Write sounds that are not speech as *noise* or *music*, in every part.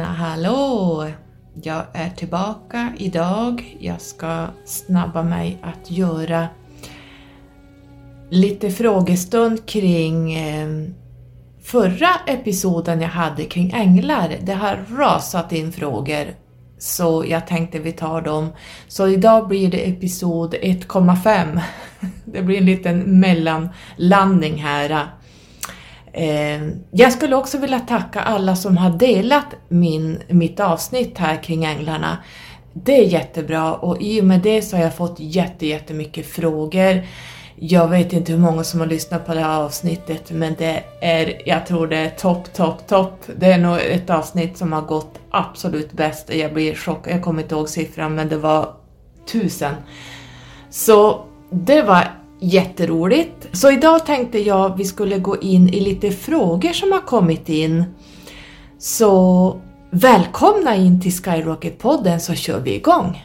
Tjena, hallå! Jag är tillbaka idag. Jag ska snabba mig att göra lite frågestund kring eh, förra episoden jag hade kring änglar. Det har rasat in frågor så jag tänkte vi tar dem. Så idag blir det episod 1,5. *laughs* Det blir en liten mellanlandning här. Eh, jag skulle också vilja tacka alla som har delat min, mitt avsnitt här kring änglarna. Det är jättebra och i och med det så har jag fått jätte, jättemycket frågor. Jag vet inte hur många som har lyssnat på det här avsnittet men det är, jag tror det är topp, topp, topp. Det är nog ett avsnitt som har gått absolut bäst. Jag blir chockad, jag kommer inte ihåg siffran men det var tusen. Så det var jätteroligt. Så idag tänkte jag vi skulle gå in i lite frågor som har kommit in. Så välkomna in till Skyrocket-podden så kör vi igång!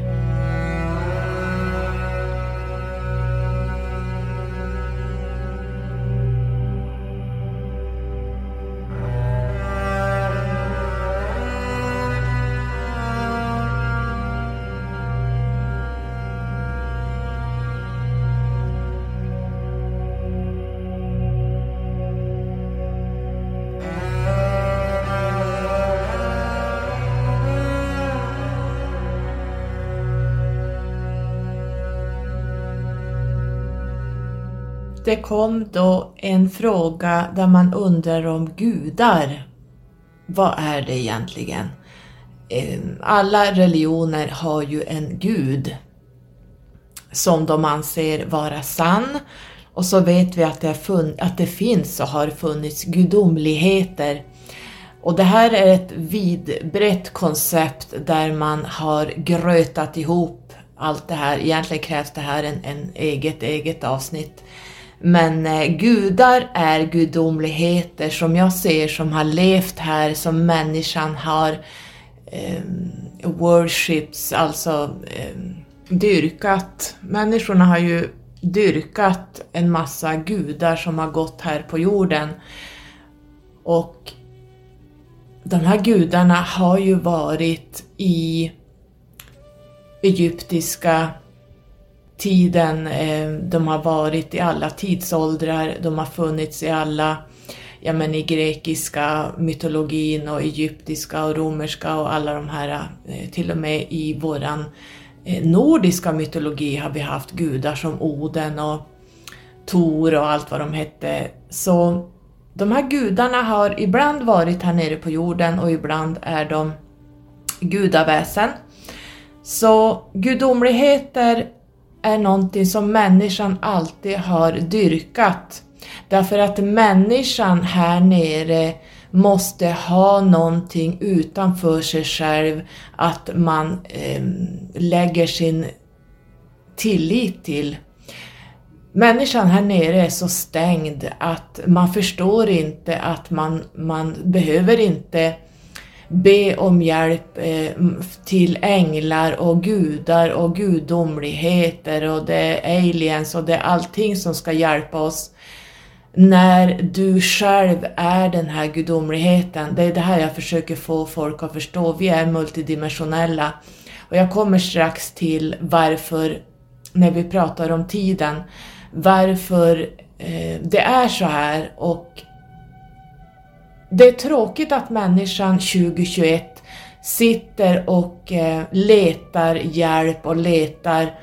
Kom då en fråga där man undrar om gudar. Vad är det egentligen? Ehm, alla religioner har ju en gud som de anser vara sann och så vet vi att det, att det finns och har funnits gudomligheter. Och det här är ett vidbrett koncept där man har grötat ihop allt det här. Egentligen krävs det här en, en eget, eget avsnitt. Men eh, gudar är gudomligheter som jag ser som har levt här, som människan har eh, worships, alltså eh, dyrkat. Människorna har ju dyrkat en massa gudar som har gått här på jorden. Och de här gudarna har ju varit i egyptiska tiden, eh, de har varit i alla tidsåldrar, de har funnits i alla, ja men i grekiska mytologin och egyptiska och romerska och alla de här, eh, till och med i våran eh, nordiska mytologi har vi haft gudar som Oden och Tor och allt vad de hette. Så de här gudarna har ibland varit här nere på jorden och ibland är de gudaväsen. Så gudomligheter är någonting som människan alltid har dyrkat. Därför att människan här nere måste ha någonting utanför sig själv att man eh, lägger sin tillit till. Människan här nere är så stängd att man förstår inte att man, man behöver inte be om hjälp eh, till änglar och gudar och gudomligheter och det är aliens och det är allting som ska hjälpa oss när du själv är den här gudomligheten. Det är det här jag försöker få folk att förstå. Vi är multidimensionella. Och jag kommer strax till varför, när vi pratar om tiden, varför eh, det är så här och det är tråkigt att människan 2021 sitter och eh, letar hjälp och letar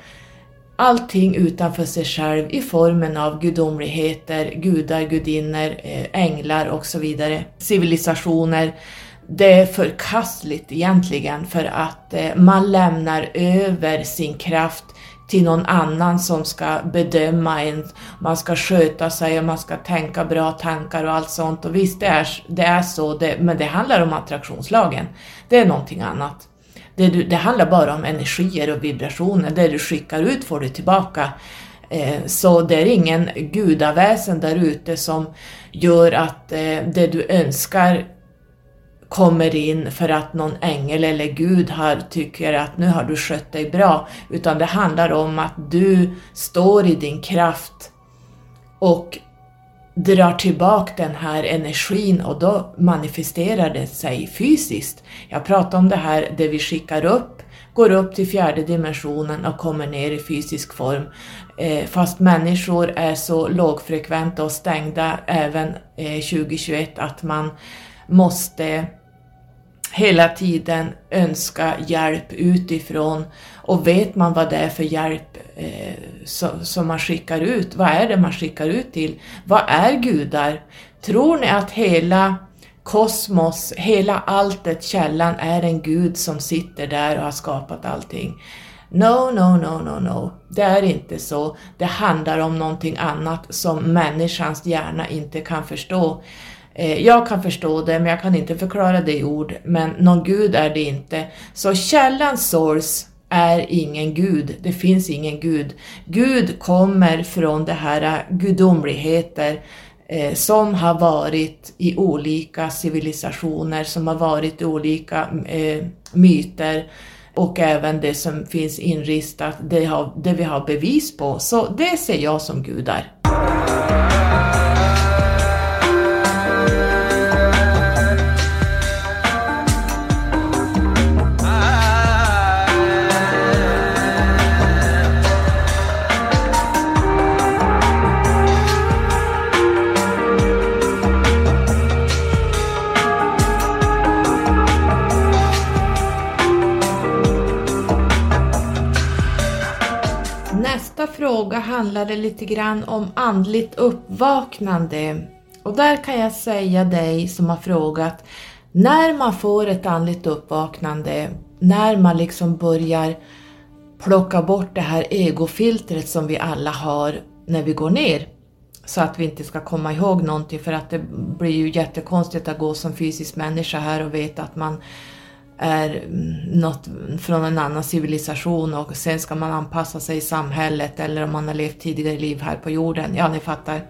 allting utanför sig själv i formen av gudomligheter, gudar, gudinnor, eh, änglar och så vidare, civilisationer. Det är förkastligt egentligen för att eh, man lämnar över sin kraft till någon annan som ska bedöma en, man ska sköta sig och man ska tänka bra tankar och allt sånt. Och visst, det är, det är så, det, men det handlar om attraktionslagen. Det är någonting annat. Det, det handlar bara om energier och vibrationer. Det du skickar ut får du tillbaka. Eh, så det är ingen gudaväsen där ute som gör att eh, det du önskar kommer in för att någon ängel eller gud har, tycker att nu har du skött dig bra, utan det handlar om att du står i din kraft och drar tillbaka den här energin och då manifesterar det sig fysiskt. Jag pratar om det här, det vi skickar upp går upp till fjärde dimensionen och kommer ner i fysisk form. Eh, fast människor är så lågfrekventa och stängda även eh, 2021 att man måste hela tiden önska hjälp utifrån och vet man vad det är för hjälp eh, som man skickar ut, vad är det man skickar ut till? Vad är gudar? Tror ni att hela kosmos, hela alltet, källan, är en gud som sitter där och har skapat allting? No, no, no, no, no. Det är inte så. Det handlar om någonting annat som människans hjärna inte kan förstå. Eh, jag kan förstå det, men jag kan inte förklara det i ord. Men någon gud är det inte. Så källan source är ingen gud. Det finns ingen gud. Gud kommer från det här eh, gudomligheter eh, som har varit i olika civilisationer, som har varit i olika myter och även det som finns inristat, det, har, det vi har bevis på. Så det ser jag som gudar. Fråga handlade lite grann om andligt uppvaknande. Och där kan jag säga dig som har frågat, när man får ett andligt uppvaknande, när man liksom börjar plocka bort det här egofiltret som vi alla har när vi går ner, så att vi inte ska komma ihåg någonting för att det blir ju jättekonstigt att gå som fysisk människa här och veta att man är mm, något från en annan civilisation och sen ska man anpassa sig i samhället eller om man har levt tidigare liv här på jorden. Ja, ni fattar.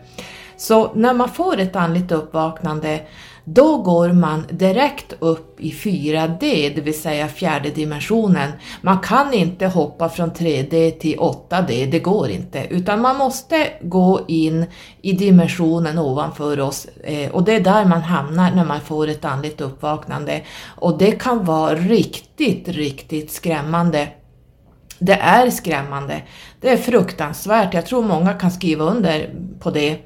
Så när man får ett andligt uppvaknande då går man direkt upp i 4D, det vill säga fjärde dimensionen. Man kan inte hoppa från 3D till 8D, det går inte, utan man måste gå in i dimensionen ovanför oss eh, och det är där man hamnar när man får ett andligt uppvaknande. Och det kan vara riktigt, riktigt skrämmande. Det är skrämmande. Det är fruktansvärt. Jag tror många kan skriva under på det.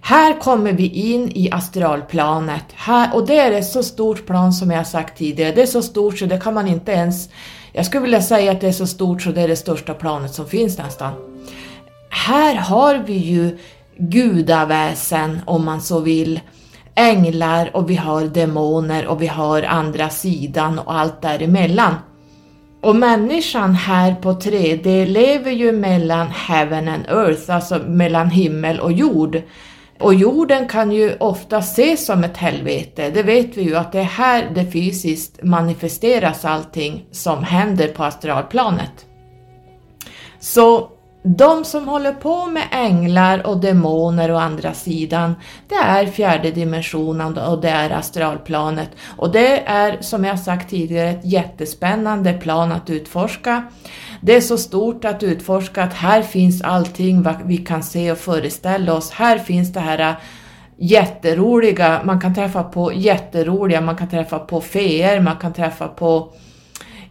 Här kommer vi in i astralplanet här, och det är ett så stort plan som jag sagt tidigare. Det är så stort så det kan man inte ens... Jag skulle vilja säga att det är så stort så det är det största planet som finns nästan. Här har vi ju gudaväsen om man så vill, änglar och vi har demoner och vi har andra sidan och allt däremellan. Och människan här på 3D lever ju mellan heaven and earth, alltså mellan himmel och jord. Och jorden kan ju ofta ses som ett helvete, det vet vi ju att det är här det fysiskt manifesteras allting som händer på astralplanet. Så de som håller på med änglar och demoner å andra sidan, det är fjärde dimensionen och det är astralplanet. Och det är som jag sagt tidigare ett jättespännande plan att utforska. Det är så stort att utforska att här finns allting vad vi kan se och föreställa oss. Här finns det här äh, jätteroliga, man kan träffa på jätteroliga, man kan träffa på feer, man kan träffa på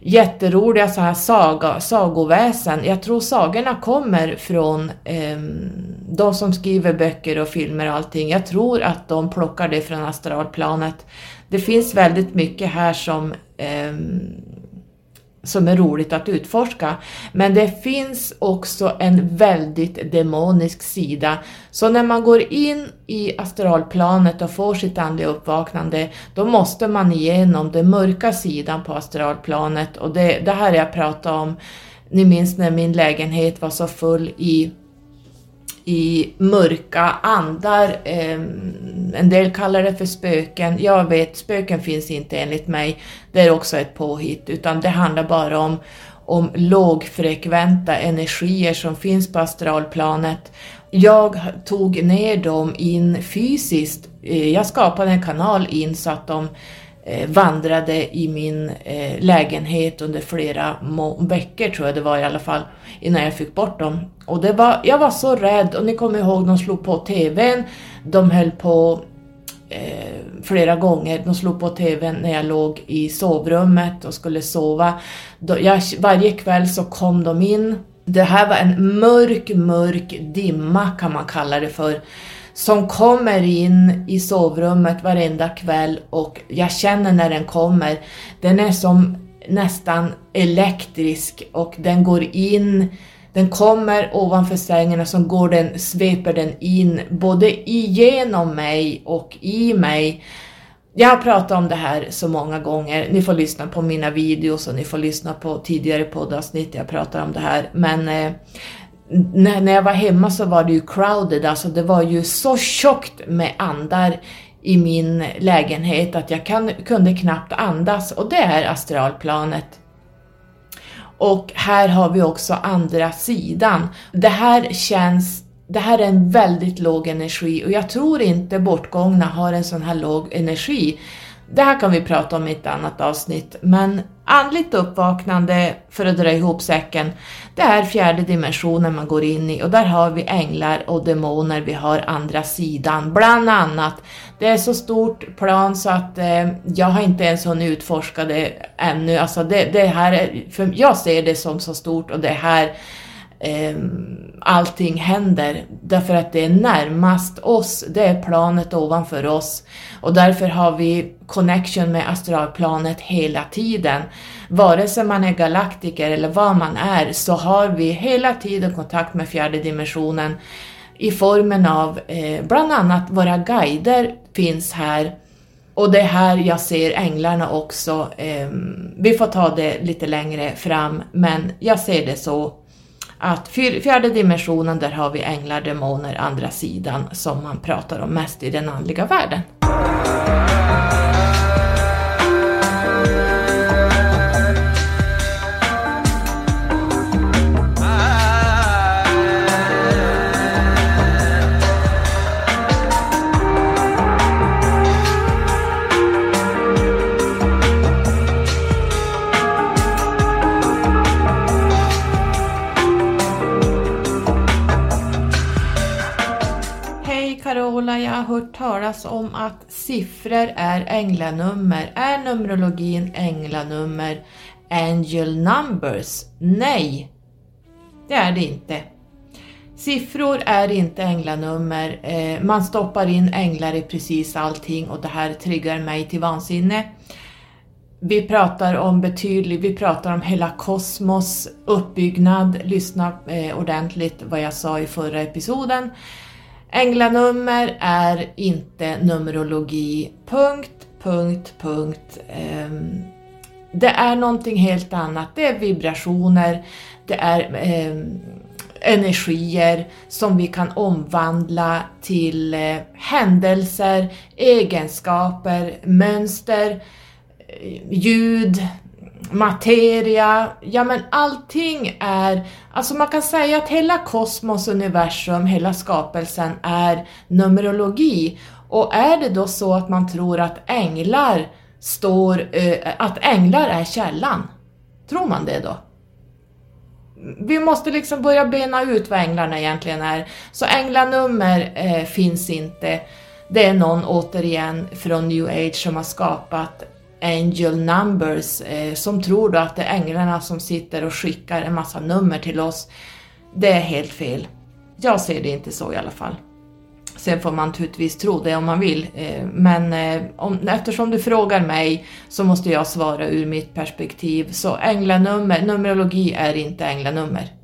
jätteroliga så här saga, sagoväsen. Jag tror sagorna kommer från eh, de som skriver böcker och filmer och allting. Jag tror att de plockar det från astralplanet. Det finns väldigt mycket här som eh, som är roligt att utforska. Men det finns också en väldigt demonisk sida. Så när man går in i astralplanet och får sitt andliga uppvaknande, då måste man igenom den mörka sidan på astralplanet och det, det här jag pratat om, ni minns när min lägenhet var så full i i mörka andar. Ehm, en del kallar det för spöken. Jag vet, spöken finns inte enligt mig. Det är också ett påhitt, utan det handlar bara om, om lågfrekventa energier som finns på astralplanet. Jag tog ner dem in fysiskt. Eh, jag skapade en kanal in så att de Eh, vandrade i min eh, lägenhet under flera veckor tror jag det var i alla fall innan jag fick bort dem. Och det var, jag var så rädd och ni kommer ihåg de slog på TVn, de höll på eh, flera gånger. De slog på TVn när jag låg i sovrummet och skulle sova. Då, jag, varje kväll så kom de in. Det här var en mörk, mörk dimma kan man kalla det för som kommer in i sovrummet varenda kväll och jag känner när den kommer. Den är som nästan elektrisk och den går in den kommer ovanför sängen och så går den, sveper den in både igenom mig och i mig. Jag har pratat om det här så många gånger. Ni får lyssna på mina videos och ni får lyssna på tidigare poddavsnitt jag pratar om det här. Men eh, när, när jag var hemma så var det ju crowded, alltså det var ju så tjockt med andar i min lägenhet att jag kan, kunde knappt andas och det är astralplanet. Och här har vi också andra sidan. Det här känns det här är en väldigt låg energi och jag tror inte bortgångna har en sån här låg energi. Det här kan vi prata om i ett annat avsnitt, men andligt uppvaknande, för att dra ihop säcken, det är fjärde dimensionen man går in i och där har vi änglar och demoner, vi har andra sidan, bland annat. Det är så stort plan så att eh, jag har inte ens hunnit utforska det ännu. Alltså det, det här är, för jag ser det som så stort och det här eh, allting händer. Därför att det är närmast oss, det är planet ovanför oss. Och därför har vi connection med astralplanet hela tiden. Vare sig man är galaktiker eller vad man är så har vi hela tiden kontakt med fjärde dimensionen i formen av eh, bland annat våra guider finns här. Och det är här jag ser änglarna också. Eh, vi får ta det lite längre fram men jag ser det så att fjärde dimensionen, där har vi änglar, demoner, andra sidan som man pratar om mest i den andliga världen. Hört talas om att siffror är änglanummer. Är Numerologin änglanummer? Angel numbers? Nej, det är det inte. Siffror är inte änglanummer. Eh, man stoppar in änglar i precis allting och det här triggar mig till vansinne. Vi pratar om betydligt, vi pratar om hela kosmos uppbyggnad. Lyssna eh, ordentligt vad jag sa i förra episoden. Änglanummer är inte numerologi. Punkt, punkt, punkt. Ehm, det är någonting helt annat. Det är vibrationer, det är ehm, energier som vi kan omvandla till eh, händelser, egenskaper, mönster, eh, ljud, materia, ja men allting är, alltså man kan säga att hela kosmos, universum, hela skapelsen är numerologi. Och är det då så att man tror att änglar står, eh, att änglar är källan? Tror man det då? Vi måste liksom börja bena ut vad änglarna egentligen är. Så änglanummer eh, finns inte. Det är någon återigen från new age som har skapat angel numbers eh, som tror då att det är änglarna som sitter och skickar en massa nummer till oss. Det är helt fel. Jag ser det inte så i alla fall. Sen får man naturligtvis tro det om man vill, eh, men eh, om, eftersom du frågar mig så måste jag svara ur mitt perspektiv. Så änglanummer, numerologi är inte änglanummer.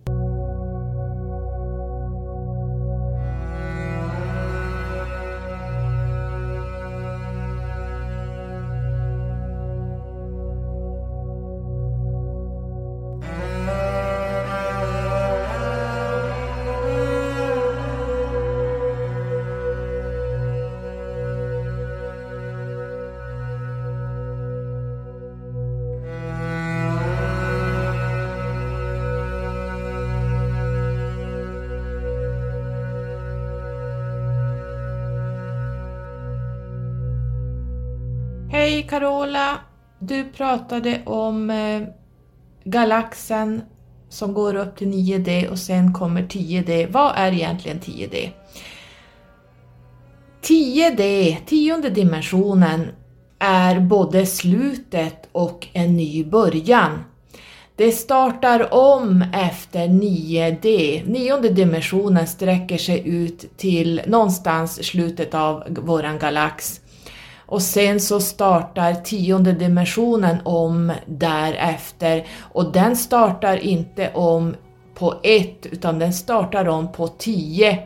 Du pratade om eh, galaxen som går upp till 9D och sen kommer 10D. Vad är egentligen 10D? 10D, tionde dimensionen, är både slutet och en ny början. Det startar om efter 9D. Nionde dimensionen sträcker sig ut till någonstans slutet av våran galax. Och sen så startar tionde dimensionen om därefter. Och den startar inte om på ett utan den startar om på tio.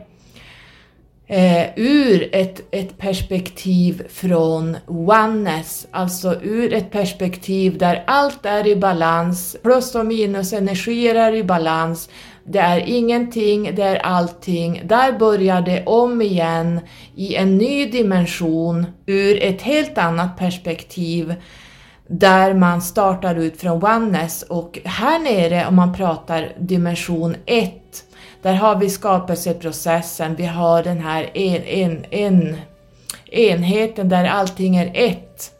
Eh, ur ett, ett perspektiv från oneness, alltså ur ett perspektiv där allt är i balans, plus och minusenergier är i balans, det är ingenting, det är allting. Där börjar det om igen i en ny dimension ur ett helt annat perspektiv där man startar ut från oneness och här nere om man pratar dimension 1 där har vi skapelseprocessen, vi har den här en, en, en, enheten där allting är ett.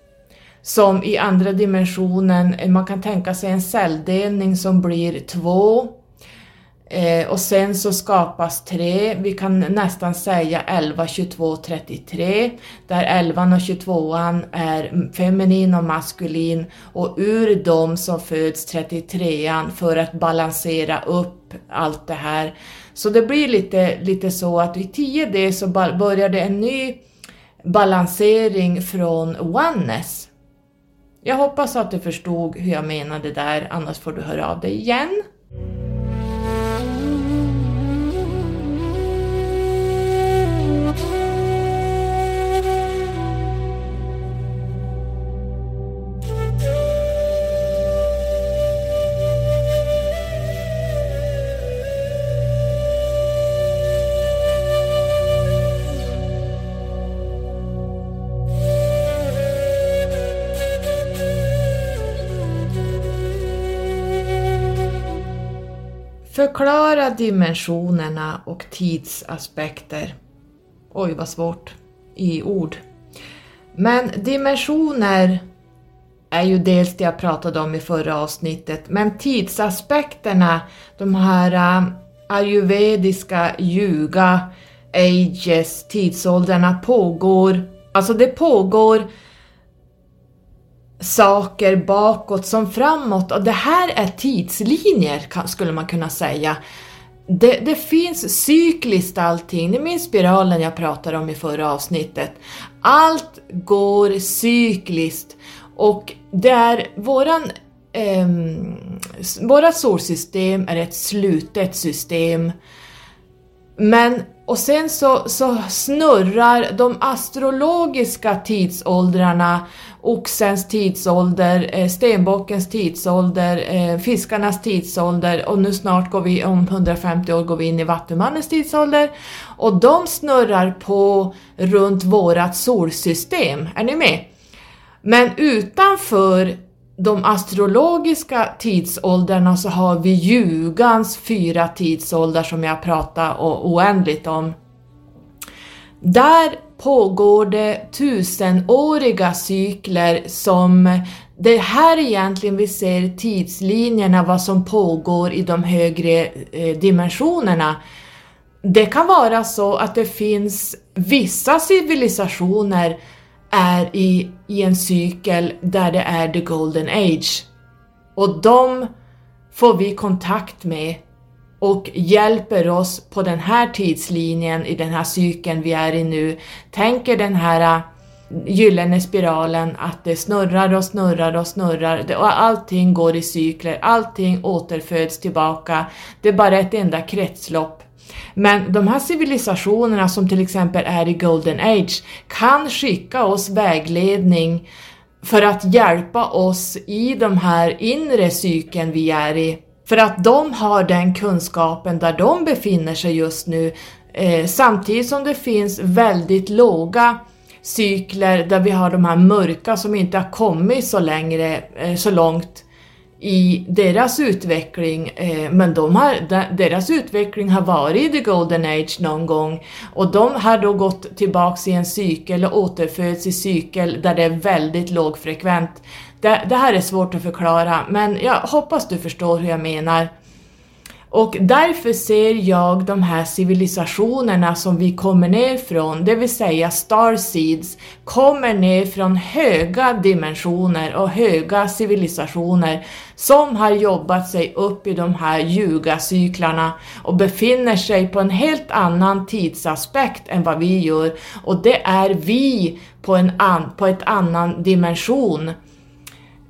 Som i andra dimensionen, man kan tänka sig en celldelning som blir två. Eh, och sen så skapas tre, vi kan nästan säga 11, 22, 33, där 11 och 22 är feminin och maskulin och ur dem så föds 33an för att balansera upp allt det här. Så det blir lite, lite så att i 10D så börjar det en ny balansering från oneness. Jag hoppas att du förstod hur jag menade där, annars får du höra av dig igen. Förklara dimensionerna och tidsaspekter. Oj, vad svårt i ord. Men dimensioner är ju dels det jag pratade om i förra avsnittet, men tidsaspekterna, de här äh, ayurvediska ljuga, ages, tidsåldrarna pågår, alltså det pågår saker bakåt som framåt och det här är tidslinjer skulle man kunna säga. Det, det, finns cykliskt allting, ni minns spiralen jag pratade om i förra avsnittet. Allt går cykliskt och det är våran eh, vårat solsystem är ett slutet system. Men och sen så, så snurrar de astrologiska tidsåldrarna oxens tidsålder, eh, stenbockens tidsålder, eh, fiskarnas tidsålder och nu snart går vi, om 150 år går vi in i vattumannens tidsålder och de snurrar på runt vårat solsystem, är ni med? Men utanför de astrologiska tidsåldrarna så har vi ljugans fyra tidsåldrar som jag pratar oändligt om. Där pågår det tusenåriga cykler som det här egentligen vi ser tidslinjerna, vad som pågår i de högre eh, dimensionerna. Det kan vara så att det finns vissa civilisationer är i, i en cykel där det är the golden age. Och de får vi kontakt med och hjälper oss på den här tidslinjen i den här cykeln vi är i nu. Tänker den här äh, gyllene spiralen att det snurrar och snurrar och snurrar och allting går i cykler, allting återföds tillbaka. Det är bara ett enda kretslopp. Men de här civilisationerna som till exempel är i Golden Age kan skicka oss vägledning för att hjälpa oss i de här inre cykeln vi är i. För att de har den kunskapen där de befinner sig just nu eh, samtidigt som det finns väldigt låga cykler där vi har de här mörka som inte har kommit så, längre, eh, så långt i deras utveckling, eh, men de har, deras utveckling har varit i the golden age någon gång och de har då gått tillbaks i en cykel och återföds i cykel där det är väldigt lågfrekvent. Det, det här är svårt att förklara, men jag hoppas du förstår hur jag menar. Och därför ser jag de här civilisationerna som vi kommer ner från, det vill säga starseeds, kommer ner från höga dimensioner och höga civilisationer som har jobbat sig upp i de här ljugacyklarna och befinner sig på en helt annan tidsaspekt än vad vi gör. Och det är vi på en an, på ett annan dimension.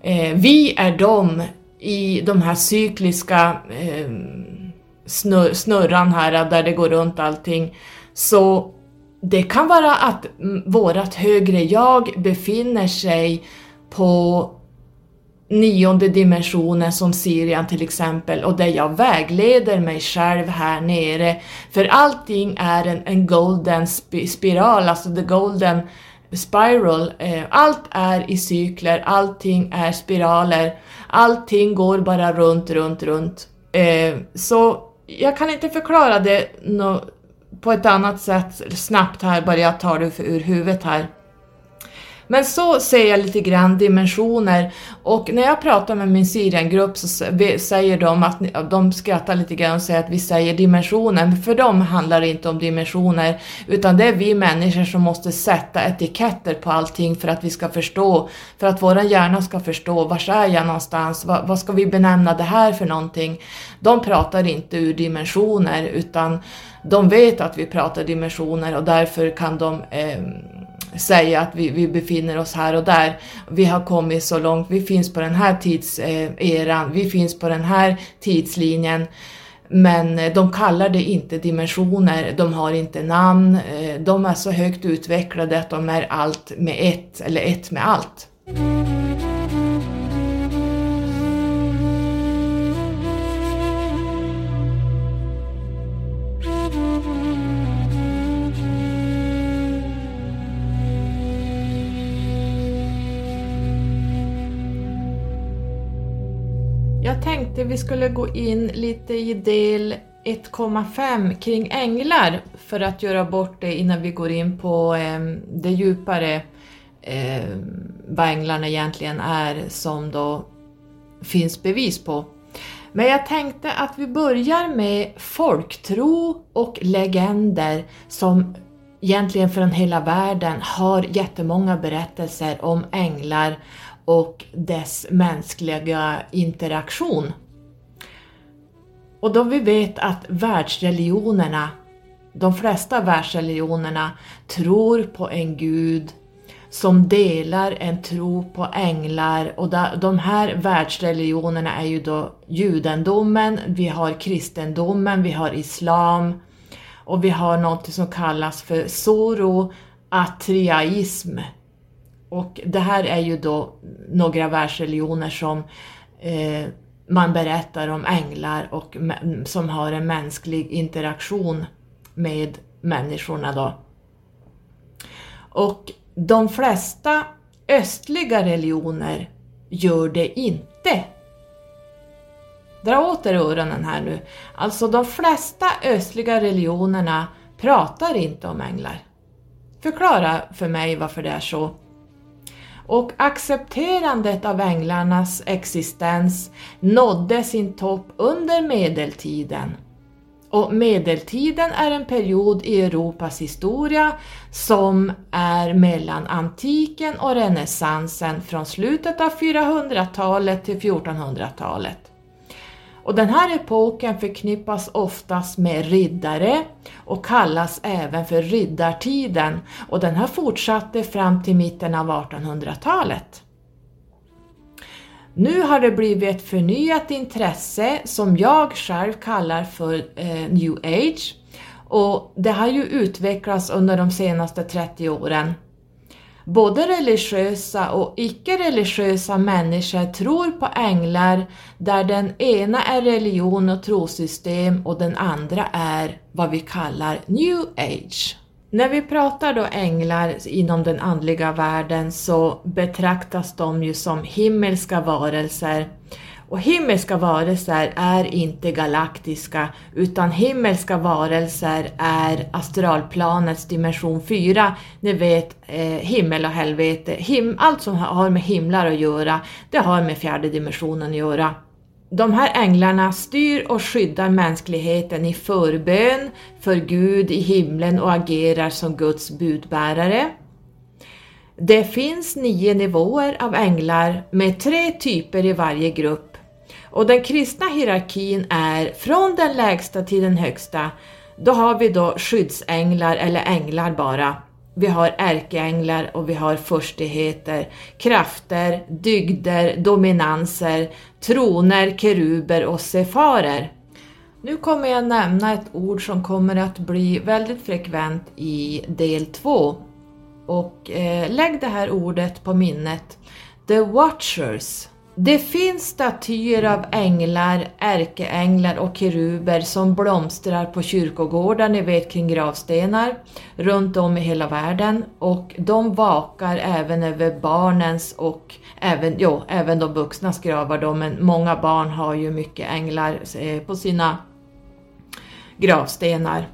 Eh, vi är de i de här cykliska eh, snur, snurran här där det går runt allting. Så det kan vara att vårat högre jag befinner sig på nionde dimensionen som Sirian till exempel och där jag vägleder mig själv här nere. För allting är en, en golden spiral, alltså the golden spiral. Eh, allt är i cykler, allting är spiraler, allting går bara runt, runt, runt. Eh, så jag kan inte förklara det på ett annat sätt snabbt här, bara jag tar det ur huvudet här. Men så ser jag lite grann dimensioner och när jag pratar med min Syriengrupp så säger de att de skrattar lite grann och säger att vi säger dimensioner, men för dem handlar det inte om dimensioner utan det är vi människor som måste sätta etiketter på allting för att vi ska förstå, för att våra hjärna ska förstå, var är jag någonstans, vad, vad ska vi benämna det här för någonting? De pratar inte ur dimensioner utan de vet att vi pratar dimensioner och därför kan de eh, säga att vi, vi befinner oss här och där. Vi har kommit så långt, vi finns på den här tidseran, eh, vi finns på den här tidslinjen. Men eh, de kallar det inte dimensioner, de har inte namn, eh, de är så högt utvecklade att de är allt med ett, eller ett med allt. Vi skulle gå in lite i del 1,5 kring änglar för att göra bort det innan vi går in på eh, det djupare eh, vad änglarna egentligen är som då finns bevis på. Men jag tänkte att vi börjar med folktro och legender som egentligen från hela världen har jättemånga berättelser om änglar och dess mänskliga interaktion. Och då vi vet att världsreligionerna, de flesta världsreligionerna tror på en gud som delar en tro på änglar. Och de här världsreligionerna är ju då judendomen, vi har kristendomen, vi har islam och vi har något som kallas för zoroatriaism och det här är ju då några världsreligioner som eh, man berättar om änglar och som har en mänsklig interaktion med människorna då. Och de flesta östliga religioner gör det inte. Dra åt er öronen här nu. Alltså de flesta östliga religionerna pratar inte om änglar. Förklara för mig varför det är så och accepterandet av änglarnas existens nådde sin topp under medeltiden. Och medeltiden är en period i Europas historia som är mellan antiken och renässansen från slutet av 400-talet till 1400-talet. Och den här epoken förknippas oftast med riddare och kallas även för riddartiden och den här fortsatte fram till mitten av 1800-talet. Nu har det blivit ett förnyat intresse som jag själv kallar för eh, new age och det har ju utvecklats under de senaste 30 åren. Både religiösa och icke-religiösa människor tror på änglar där den ena är religion och trosystem och den andra är vad vi kallar new age. När vi pratar då änglar inom den andliga världen så betraktas de ju som himmelska varelser och himmelska varelser är inte galaktiska utan himmelska varelser är astralplanets dimension 4. Ni vet eh, himmel och helvete. Him allt som har med himlar att göra, det har med fjärde dimensionen att göra. De här änglarna styr och skyddar mänskligheten i förbön för Gud i himlen och agerar som Guds budbärare. Det finns nio nivåer av änglar med tre typer i varje grupp. Och den kristna hierarkin är från den lägsta till den högsta. Då har vi då skyddsänglar eller änglar bara. Vi har ärkeänglar och vi har förstigheter, krafter, dygder, dominanser, troner, keruber och sefarer. Nu kommer jag nämna ett ord som kommer att bli väldigt frekvent i del 2. Och eh, lägg det här ordet på minnet. The Watchers. Det finns statyer av änglar, ärkeänglar och keruber som blomstrar på kyrkogårdar, ni vet kring gravstenar, runt om i hela världen och de vakar även över barnens och även, jo, även de vuxnas gravar då, men många barn har ju mycket änglar eh, på sina gravstenar.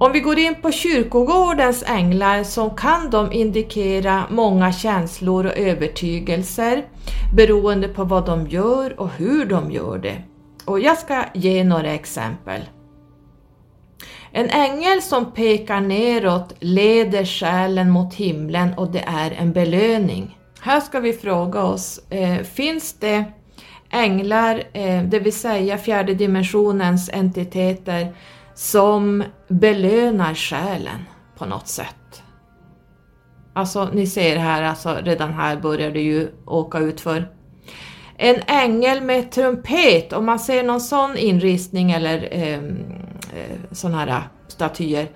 Om vi går in på kyrkogårdens änglar så kan de indikera många känslor och övertygelser beroende på vad de gör och hur de gör det. Och jag ska ge några exempel. En ängel som pekar neråt leder själen mot himlen och det är en belöning. Här ska vi fråga oss, eh, finns det änglar, eh, det vill säga fjärde dimensionens entiteter, som belönar själen på något sätt. Alltså ni ser här, alltså redan här börjar det ju åka utför. En ängel med trumpet, om man ser någon sån inristning eller ehm, eh, sån här statyer,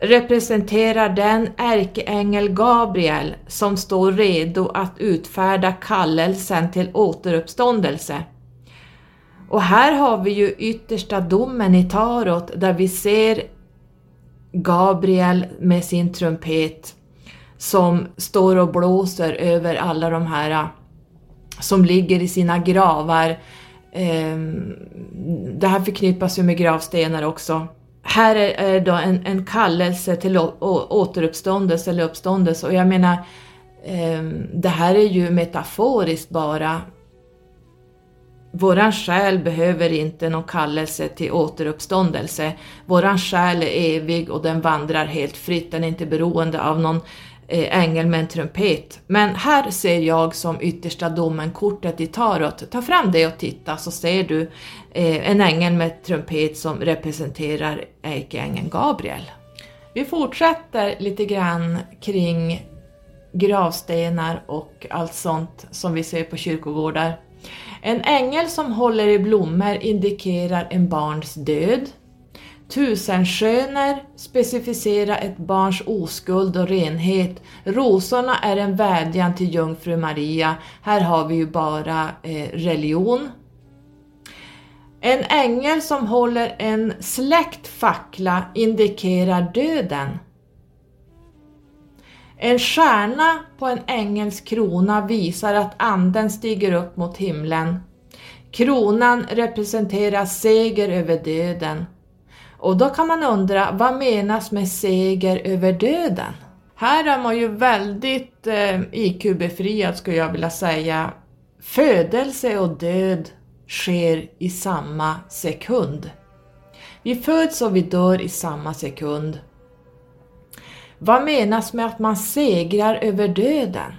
representerar den ärkeängel Gabriel som står redo att utfärda kallelsen till återuppståndelse. Och här har vi ju yttersta domen i Tarot där vi ser Gabriel med sin trumpet som står och blåser över alla de här äh, som ligger i sina gravar. Ehm, det här förknippas ju med gravstenar också. Här är då en, en kallelse till återuppståndelse eller uppståndelse och jag menar ehm, det här är ju metaforiskt bara Våran själ behöver inte någon kallelse till återuppståndelse. Våran själ är evig och den vandrar helt fritt, den är inte beroende av någon eh, ängel med en trumpet. Men här ser jag som yttersta domen kortet i tarot. Ta fram det och titta så ser du eh, en ängel med trumpet som representerar ärkeängeln Gabriel. Vi fortsätter lite grann kring gravstenar och allt sånt som vi ser på kyrkogårdar. En ängel som håller i blommor indikerar en barns död. Tusensköner specificerar ett barns oskuld och renhet. Rosorna är en vädjan till jungfru Maria. Här har vi ju bara eh, religion. En ängel som håller en släckt fackla indikerar döden. En stjärna på en ängels krona visar att anden stiger upp mot himlen. Kronan representerar seger över döden. Och då kan man undra, vad menas med seger över döden? Här är man ju väldigt eh, IQ-befriad skulle jag vilja säga. Födelse och död sker i samma sekund. Vi föds och vi dör i samma sekund. Vad menas med att man segrar över döden?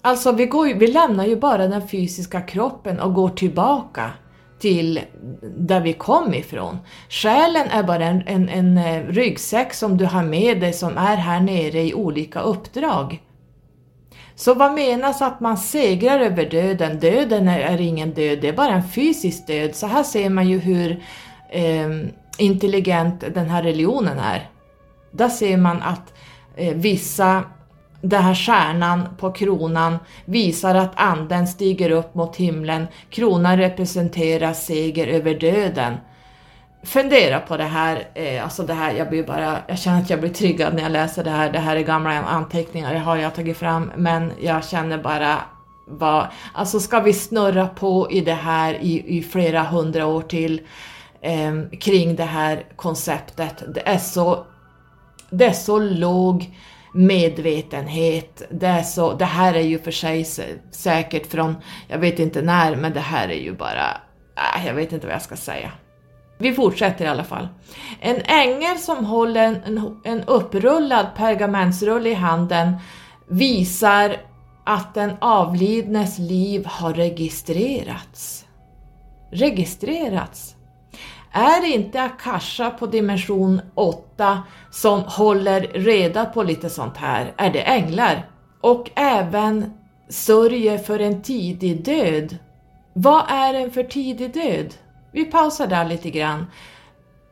Alltså vi, går, vi lämnar ju bara den fysiska kroppen och går tillbaka till där vi kom ifrån. Själen är bara en, en, en eh, ryggsäck som du har med dig som är här nere i olika uppdrag. Så vad menas att man segrar över döden? Döden är, är ingen död, det är bara en fysisk död. Så här ser man ju hur eh, intelligent den här religionen är. Där ser man att eh, Eh, vissa, den här stjärnan på kronan visar att anden stiger upp mot himlen. Kronan representerar seger över döden. Fundera på det här, eh, alltså det här, jag blir bara, jag känner att jag blir triggad när jag läser det här. Det här är gamla anteckningar, det har jag tagit fram, men jag känner bara vad, alltså ska vi snurra på i det här i, i flera hundra år till eh, kring det här konceptet. Det är så, det är så låg medvetenhet. Det, är så, det här är ju för sig säkert från, jag vet inte när, men det här är ju bara, äh, jag vet inte vad jag ska säga. Vi fortsätter i alla fall. En ängel som håller en, en upprullad pergamentsrulle i handen visar att den avlidnes liv har registrerats. Registrerats? Är det inte Akasha på dimension 8 som håller reda på lite sånt här? Är det änglar? Och även sörjer för en tidig död. Vad är en för tidig död? Vi pausar där lite grann.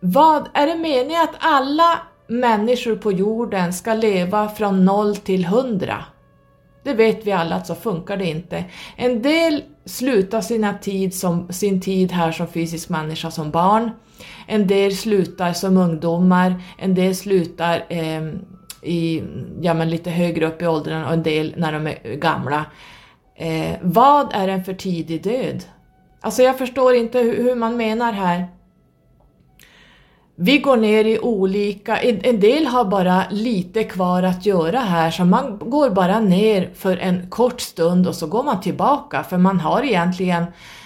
Vad, är det meningen att alla människor på jorden ska leva från 0 till 100? Det vet vi alla att så funkar det inte. En del slutar sina tid som, sin tid här som fysisk människa som barn. En del slutar som ungdomar, en del slutar eh, i, ja, men lite högre upp i åldrarna och en del när de är gamla. Eh, vad är en för tidig död? Alltså jag förstår inte hur, hur man menar här. Vi går ner i olika, en del har bara lite kvar att göra här så man går bara ner för en kort stund och så går man tillbaka för man har egentligen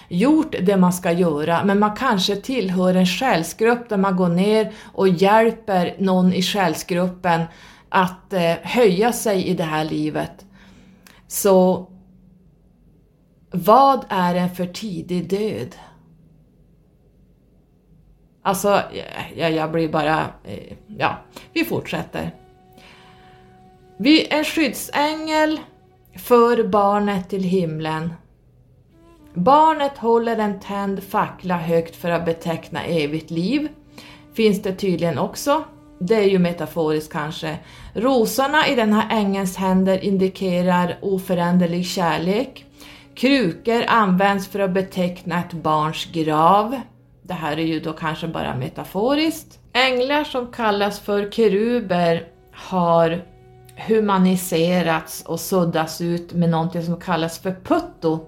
gjort det man ska göra men man kanske tillhör en själsgrupp där man går ner och hjälper någon i själsgruppen att eh, höja sig i det här livet. Så vad är en för tidig död? Alltså, jag, jag blir bara... Eh, ja, vi fortsätter. Vi är skyddsängel för barnet till himlen. Barnet håller en tänd fackla högt för att beteckna evigt liv. Finns det tydligen också. Det är ju metaforiskt kanske. Rosorna i den här ängens händer indikerar oföränderlig kärlek. Krukor används för att beteckna ett barns grav. Det här är ju då kanske bara metaforiskt. Änglar som kallas för keruber har humaniserats och suddats ut med någonting som kallas för putto.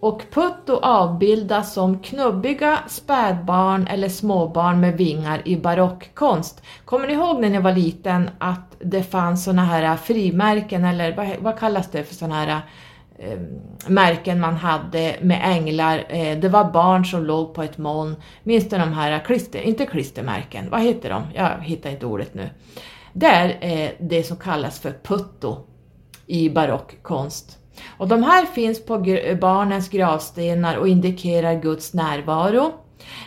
Och putto avbildas som knubbiga spädbarn eller småbarn med vingar i barockkonst. Kommer ni ihåg när ni var liten att det fanns såna här frimärken eller vad, vad kallas det för såna här Ehm, märken man hade med änglar. Eh, det var barn som låg på ett moln. Minns du de här klister, inte klistermärken, vad heter de? Jag hittar inte ordet nu. Det är eh, det som kallas för putto i barockkonst. Och de här finns på barnens gravstenar och indikerar Guds närvaro.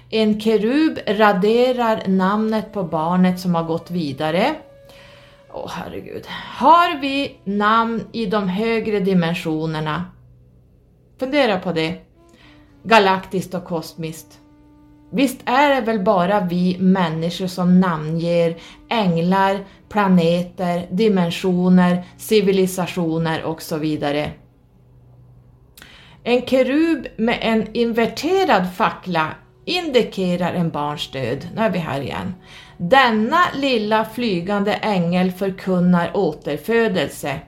En kerub raderar namnet på barnet som har gått vidare. Åh oh, herregud. Har vi namn i de högre dimensionerna? Fundera på det. Galaktiskt och kosmiskt. Visst är det väl bara vi människor som namnger änglar, planeter, dimensioner, civilisationer och så vidare. En kerub med en inverterad fackla indikerar en barns död. Nu är vi här igen. Denna lilla flygande ängel förkunnar återfödelse.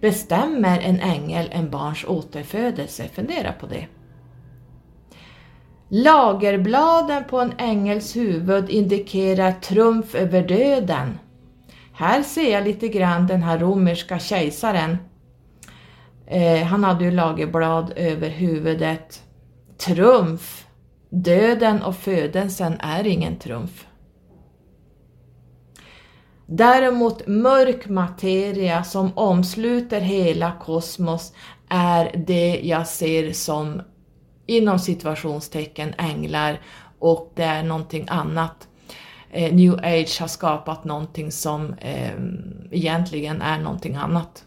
Bestämmer en ängel en barns återfödelse? Fundera på det. Lagerbladen på en ängels huvud indikerar trumf över döden. Här ser jag lite grann den här romerska kejsaren. Eh, han hade ju lagerblad över huvudet. Trumf. Döden och födelsen är ingen trumf. Däremot mörk materia som omsluter hela kosmos är det jag ser som inom situationstecken änglar och det är någonting annat. Eh, New Age har skapat någonting som eh, egentligen är någonting annat.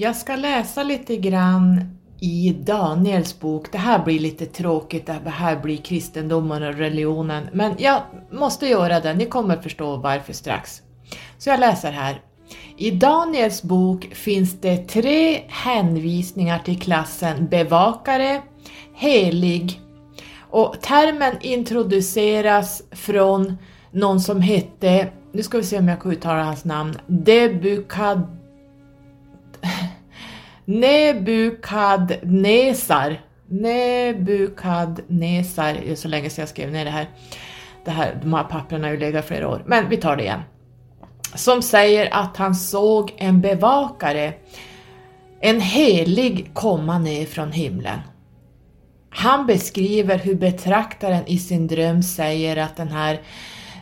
Jag ska läsa lite grann i Daniels bok. Det här blir lite tråkigt, det här blir kristendomen och religionen, men jag måste göra det, ni kommer förstå varför strax. Så jag läser här. I Daniels bok finns det tre hänvisningar till klassen bevakare, helig och termen introduceras från någon som hette, nu ska vi se om jag kan uttala hans namn, Debukad... Nebukadnesar. Nebukadnesar, det är så länge sedan jag skrev ner det här. det här. De här papperna har ju legat flera år, men vi tar det igen. Som säger att han såg en bevakare, en helig, komma ner från himlen. Han beskriver hur betraktaren i sin dröm säger att den här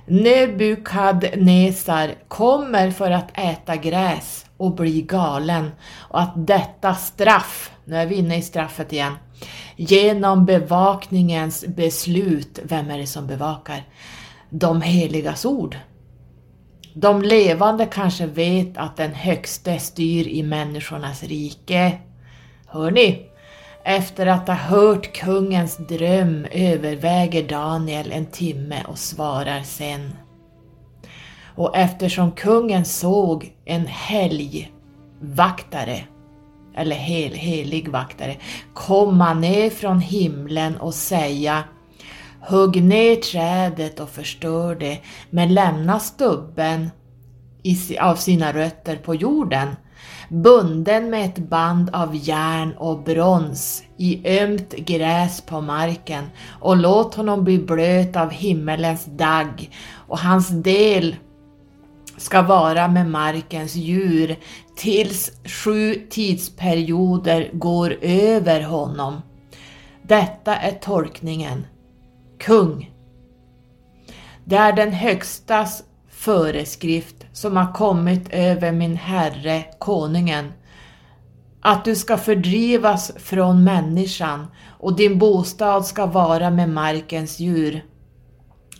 Nebukadnesar kommer för att äta gräs och bli galen och att detta straff, nu är vi inne i straffet igen, genom bevakningens beslut, vem är det som bevakar? De heligas ord. De levande kanske vet att den högste styr i människornas rike. Hör ni? Efter att ha hört kungens dröm överväger Daniel en timme och svarar sen. Och eftersom kungen såg en helgvaktare, eller hel, helig vaktare, komma ner från himlen och säga Hugg ner trädet och förstör det, men lämna stubben av sina rötter på jorden bunden med ett band av järn och brons i ömt gräs på marken och låt honom bli blöt av himmelens dagg och hans del ska vara med markens djur tills sju tidsperioder går över honom. Detta är tolkningen. Kung. Det är den högstas föreskrift som har kommit över min herre konungen, att du ska fördrivas från människan och din bostad ska vara med markens djur.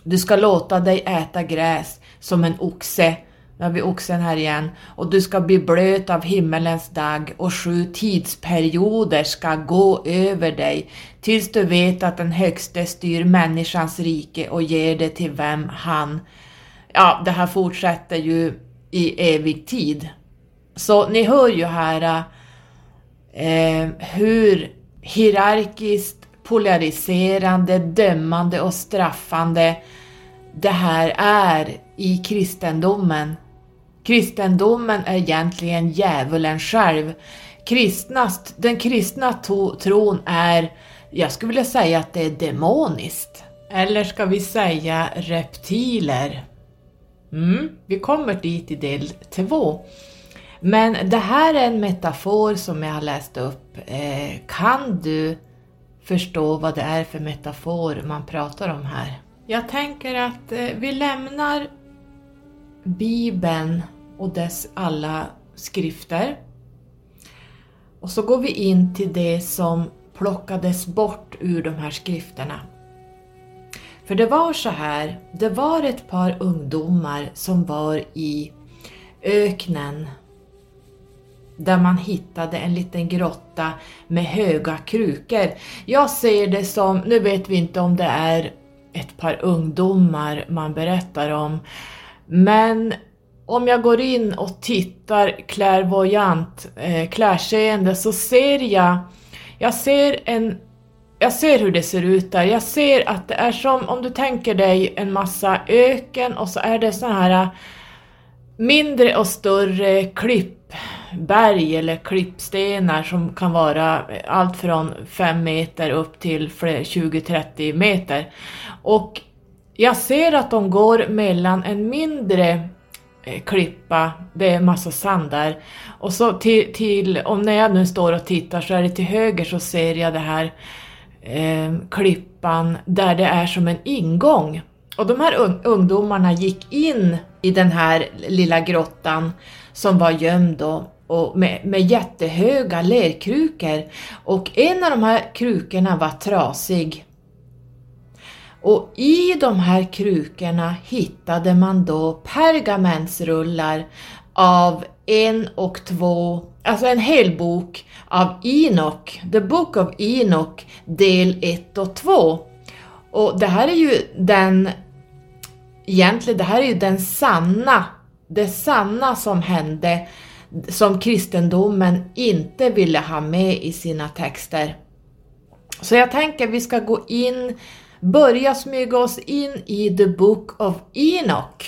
Du ska låta dig äta gräs som en oxe, nu har vi oxen här igen, och du ska bli blöt av himmelens dag och sju tidsperioder ska gå över dig tills du vet att den högste styr människans rike och ger det till vem han ja, det här fortsätter ju i evig tid. Så ni hör ju här eh, hur hierarkiskt polariserande, dömande och straffande det här är i kristendomen. Kristendomen är egentligen djävulen själv. Kristnast, den kristna to, tron är, jag skulle vilja säga att det är demoniskt. Eller ska vi säga reptiler? Mm, vi kommer dit i del två. Men det här är en metafor som jag har läst upp. Eh, kan du förstå vad det är för metafor man pratar om här? Jag tänker att eh, vi lämnar Bibeln och dess alla skrifter och så går vi in till det som plockades bort ur de här skrifterna. För det var så här, det var ett par ungdomar som var i öknen där man hittade en liten grotta med höga krukor. Jag ser det som, nu vet vi inte om det är ett par ungdomar man berättar om, men om jag går in och tittar klärvoajant, eh, klärseende, så ser jag, jag ser en jag ser hur det ser ut där. Jag ser att det är som om du tänker dig en massa öken och så är det så här eh, mindre och större klippberg eller klippstenar som kan vara allt från 5 meter upp till 20-30 meter. Och jag ser att de går mellan en mindre Eh, klippa, det är massa sand där, och så till, till, om när jag nu står och tittar så är det till höger så ser jag det här eh, klippan där det är som en ingång. Och de här ungdomarna gick in i den här lilla grottan som var gömd då, och med, med jättehöga lerkrukor och en av de här krukorna var trasig. Och i de här krukorna hittade man då pergamentsrullar av en och två, alltså en hel bok av Enoch, The Book of Enoch del 1 och 2. Och det här är ju den, egentligen det här är ju den sanna, det sanna som hände som kristendomen inte ville ha med i sina texter. Så jag tänker vi ska gå in, börja smyga oss in i The Book of Enoch.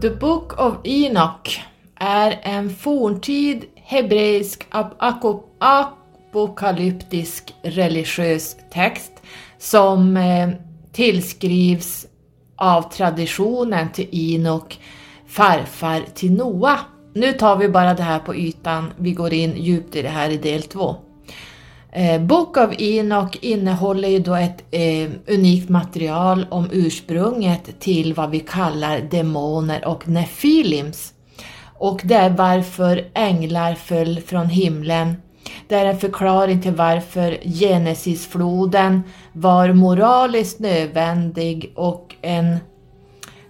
The Book of Enoch är en forntid hebreisk apokalyptisk religiös text som eh, tillskrivs av traditionen till Enok, farfar till Noa. Nu tar vi bara det här på ytan, vi går in djupt i det här i del 2. Eh, Bok av Enoch innehåller ju då ett eh, unikt material om ursprunget till vad vi kallar demoner och nefilims. Och det är varför änglar föll från himlen. Det är en förklaring till varför Genesisfloden var moraliskt nödvändig och en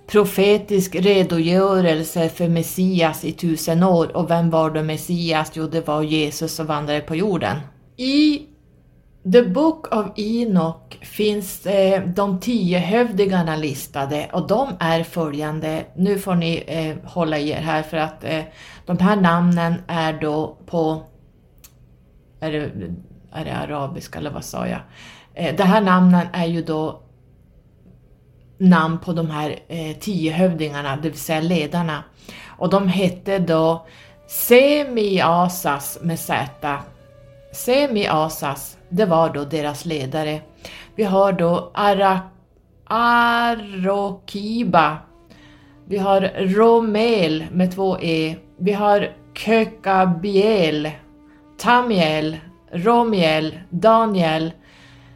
profetisk redogörelse för Messias i tusen år. Och vem var då Messias? Jo, det var Jesus som vandrade på jorden. I The Book of Enoch finns eh, de tio hövdingarna listade och de är följande. Nu får ni eh, hålla i er här för att eh, de här namnen är då på, är det, är det arabiska eller vad sa jag? Eh, de här namnen är ju då namn på de här eh, tio hövdingarna, det vill säga ledarna. Och de hette då Semiasas med Z Semi Asas, det var då deras ledare. Vi har då Ara, Arokiba, vi har Romel med två E, vi har Kökabiel, Tamiel, Romiel, Daniel,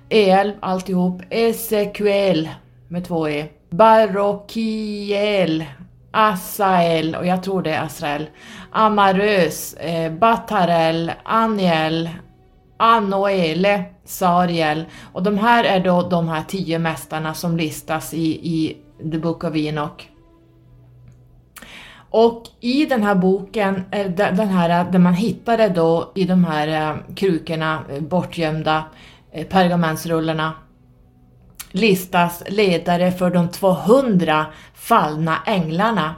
El alltihop, Esekiel med två E, Barokiel, Asael, och jag tror det är Asrael, Amarös, eh, Batarel, Aniel, Anoele, Sariel och de här är då de här tio mästarna som listas i, i The Book of Enoch. Och i den här boken, eh, den här, där man hittade då i de här eh, krukorna, eh, bortgömda pergamentsrullarna, listas ledare för de 200 fallna änglarna.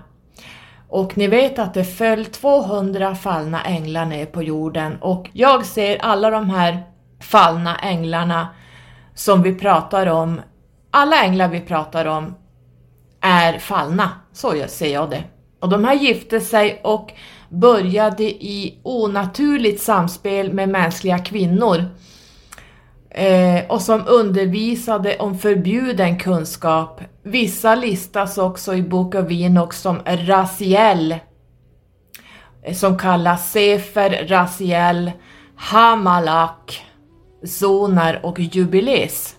Och ni vet att det föll 200 fallna änglar ner på jorden. Och jag ser alla de här fallna änglarna som vi pratar om, alla änglar vi pratar om är fallna, så ser jag det. Och de här gifte sig och började i onaturligt samspel med mänskliga kvinnor eh, och som undervisade om förbjuden kunskap. Vissa listas också i Bok av Enoch som Raziel, eh, som kallas Sefer, Raziel, Hamalak, Zonar och jubilees.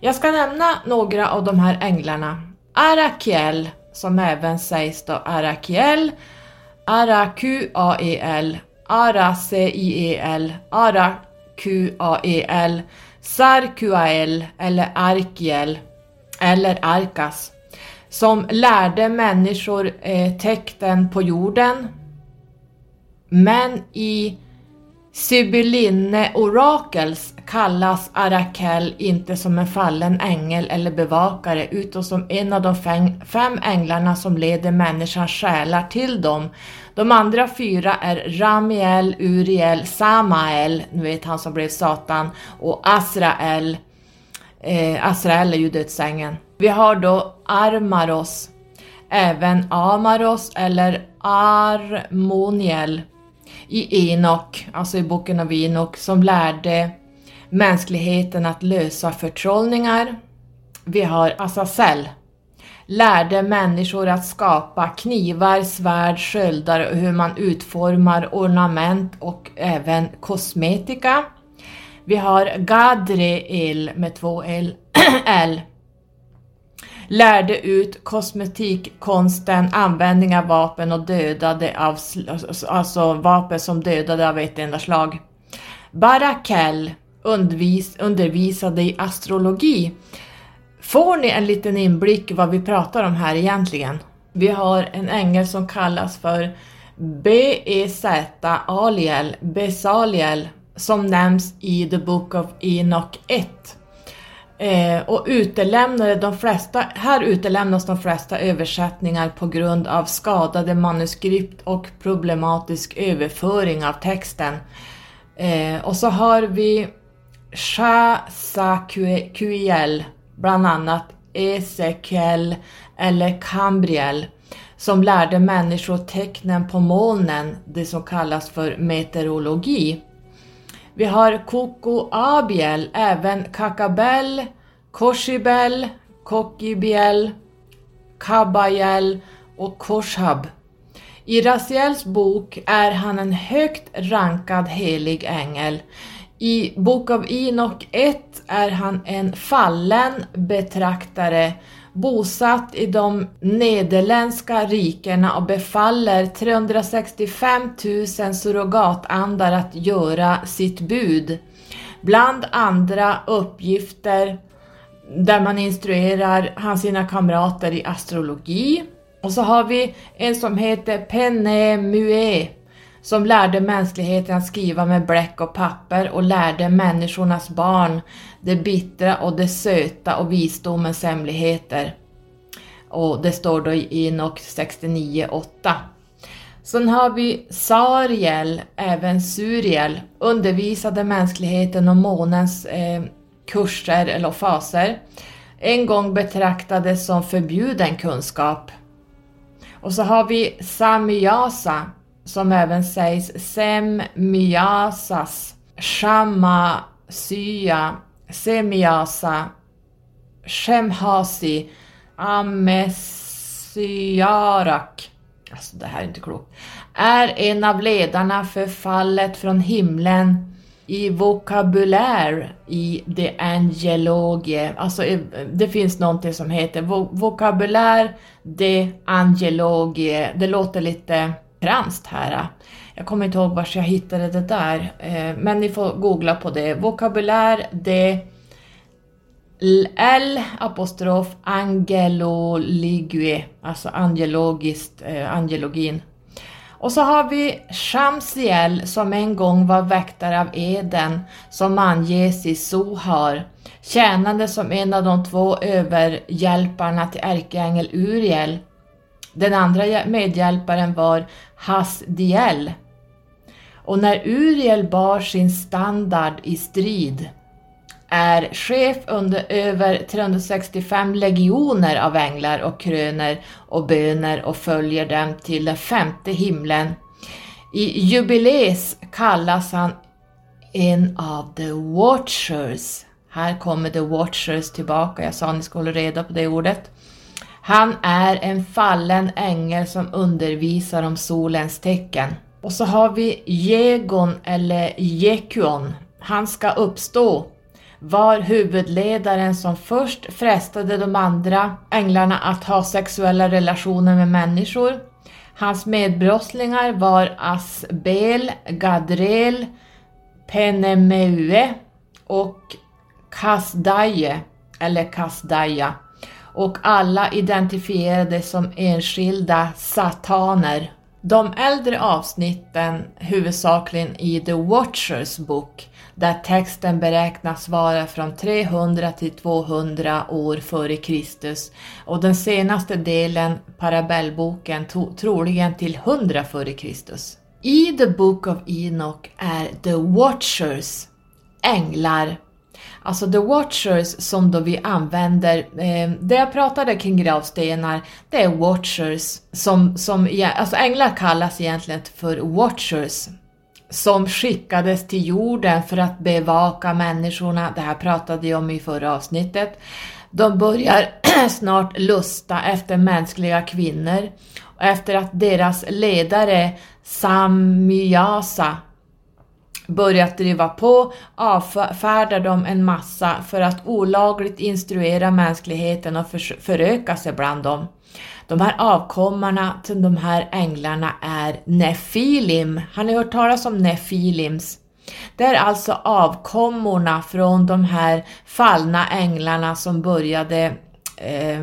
Jag ska nämna några av de här änglarna. Arakiel, som även sägs då Arakiel, Arakuael, Araciel, Arak QAEL, Sarkuael eller Arkiel eller Arkas som lärde människor eh, tecknen på jorden. Men i Sibylline Orakels kallas Arakel inte som en fallen ängel eller bevakare utan som en av de fem änglarna som leder människans själar till dem de andra fyra är Ramiel, Uriel, Samael, nu vet han som blev Satan, och Asrael. Eh, Asrael är ju dödsängeln. Vi har då Armaros, även Amaros eller Armoniel i Enok, alltså i boken av Enok, som lärde mänskligheten att lösa förtrollningar. Vi har Azazel, lärde människor att skapa knivar, svärd, sköldar och hur man utformar ornament och även kosmetika. Vi har Gadriel med två L, *clears throat* L lärde ut kosmetikkonsten, användning av vapen och dödade av, alltså, alltså vapen som dödade av ett enda slag. Barakel undervis, undervisade i astrologi. Får ni en liten inblick vad vi pratar om här egentligen? Vi har en ängel som kallas för BEZ Aliel, Besaliel, som nämns i The Book of Enoch 1. Eh, och utelämnade de flesta, här utelämnas de flesta översättningar på grund av skadade manuskript och problematisk överföring av texten. Eh, och så har vi Shasakuel, bland annat Ezekiel eller Cambriel, som lärde människor tecknen på molnen, det som kallas för meteorologi. Vi har Koko Abiel, även Kakabel, Koshibel, Kokibiel, Kabajel och Koshab. I Raziels bok är han en högt rankad helig ängel. I Bok av Inok 1 är han en fallen betraktare bosatt i de nederländska rikena och befaller 365 000 surrogatandar att göra sitt bud. Bland andra uppgifter där man instruerar han sina kamrater i astrologi. Och så har vi en som heter Penemue som lärde mänskligheten att skriva med bläck och papper och lärde människornas barn det bittra och det söta och visdomens hemligheter. Och det står då i Enok 69.8. Sen har vi Sariel, även Suriel, undervisade mänskligheten om månens eh, kurser eller faser. En gång betraktades som förbjuden kunskap. Och så har vi Samyasa, som även sägs Semyasas, Shamma-Sya, Semyasa, Shemhasi, Amesyarak, alltså det här är inte klokt, är en av ledarna för fallet från himlen i vokabulär i The angelogie, alltså eh, det finns någonting som heter vokabulär de angelogie, det låter lite franskt här. Jag kommer inte ihåg var jag hittade det där, eh, men ni får googla på det. Vokabulär de L apostrof angeloligue, alltså angelogiskt, eh, angelogin. Och så har vi Shamsiel som en gång var väktare av Eden som anges i Sohar, tjänande som en av de två överhjälparna till ärkeängel Uriel. Den andra medhjälparen var Hasdiel. Och när Uriel bar sin standard i strid är chef under över 365 legioner av änglar och kröner och böner och följer dem till den femte himlen. I jubilees kallas han en av the watchers. Här kommer the watchers tillbaka, jag sa att ni skulle hålla reda på det ordet. Han är en fallen ängel som undervisar om solens tecken. Och så har vi Jegon eller Jekuon. Han ska uppstå var huvudledaren som först frestade de andra änglarna att ha sexuella relationer med människor. Hans medbrottslingar var Asbel, Gadrel, Penemeue och Kasdaje, eller Kasdaja. Och alla identifierades som enskilda sataner. De äldre avsnitten, huvudsakligen i The Watchers bok, där texten beräknas vara från 300 till 200 år före Kristus och den senaste delen, parabellboken, troligen till 100 före Kristus. I The Book of Enoch är The Watchers änglar, Alltså the watchers som då vi använder, eh, det jag pratade kring gravstenar, det är watchers som, som alltså änglar kallas egentligen för watchers som skickades till jorden för att bevaka människorna. Det här pratade jag om i förra avsnittet. De börjar *clears throat* snart lusta efter mänskliga kvinnor och efter att deras ledare Samyasa börjat driva på avfärdar de en massa för att olagligt instruera mänskligheten och föröka sig bland dem. De här avkommarna till de här änglarna är Nefilim. Har ni hört talas om Nefilims? Det är alltså avkommorna från de här fallna änglarna som började eh,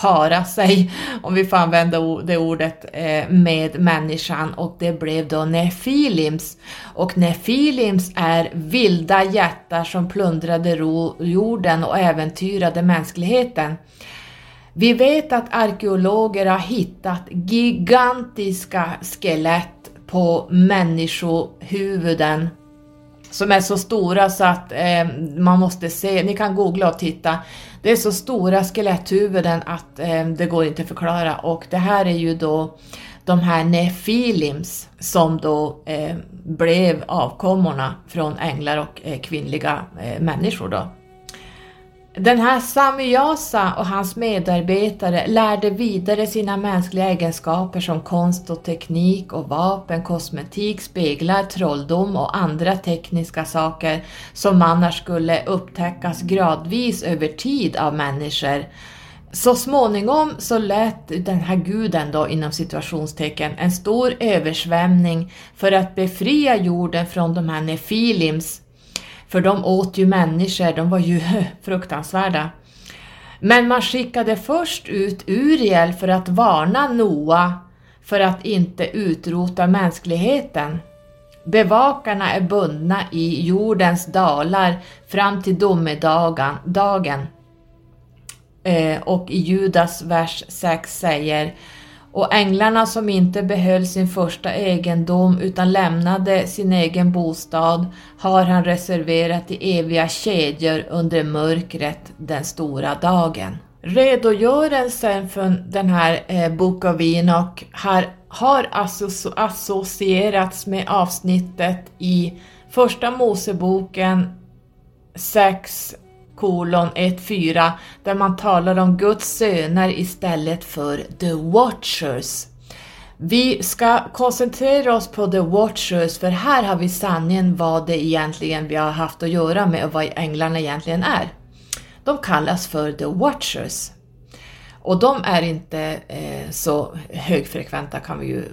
para sig, om vi får använda det ordet, eh, med människan och det blev då Nefilims. Och Nefilims är vilda jättar som plundrade jorden och äventyrade mänskligheten. Vi vet att arkeologer har hittat gigantiska skelett på människohuvuden som är så stora så att eh, man måste se, ni kan googla och titta. Det är så stora skeletthuvuden att eh, det går inte att förklara och det här är ju då de här nefilims som då eh, blev avkommorna från änglar och eh, kvinnliga eh, människor då. Den här Samyasa och hans medarbetare lärde vidare sina mänskliga egenskaper som konst och teknik och vapen, kosmetik, speglar, trolldom och andra tekniska saker som annars skulle upptäckas gradvis över tid av människor. Så småningom så lät den här guden då inom situationstecken en stor översvämning för att befria jorden från de här nefilims för de åt ju människor, de var ju *laughs* fruktansvärda. Men man skickade först ut Uriel för att varna Noa för att inte utrota mänskligheten. Bevakarna är bundna i jordens dalar fram till domedagen. Eh, och i Judas vers 6 säger och änglarna som inte behöll sin första egendom utan lämnade sin egen bostad har han reserverat i eviga kedjor under mörkret den stora dagen. Redogörelsen för den här eh, Book of Enoch har, har associerats med avsnittet i Första Moseboken 6 kolon 1.4 där man talar om Guds söner istället för the watchers. Vi ska koncentrera oss på the watchers för här har vi sanningen vad det egentligen vi har haft att göra med och vad änglarna egentligen är. De kallas för the watchers. Och de är inte eh, så högfrekventa kan vi ju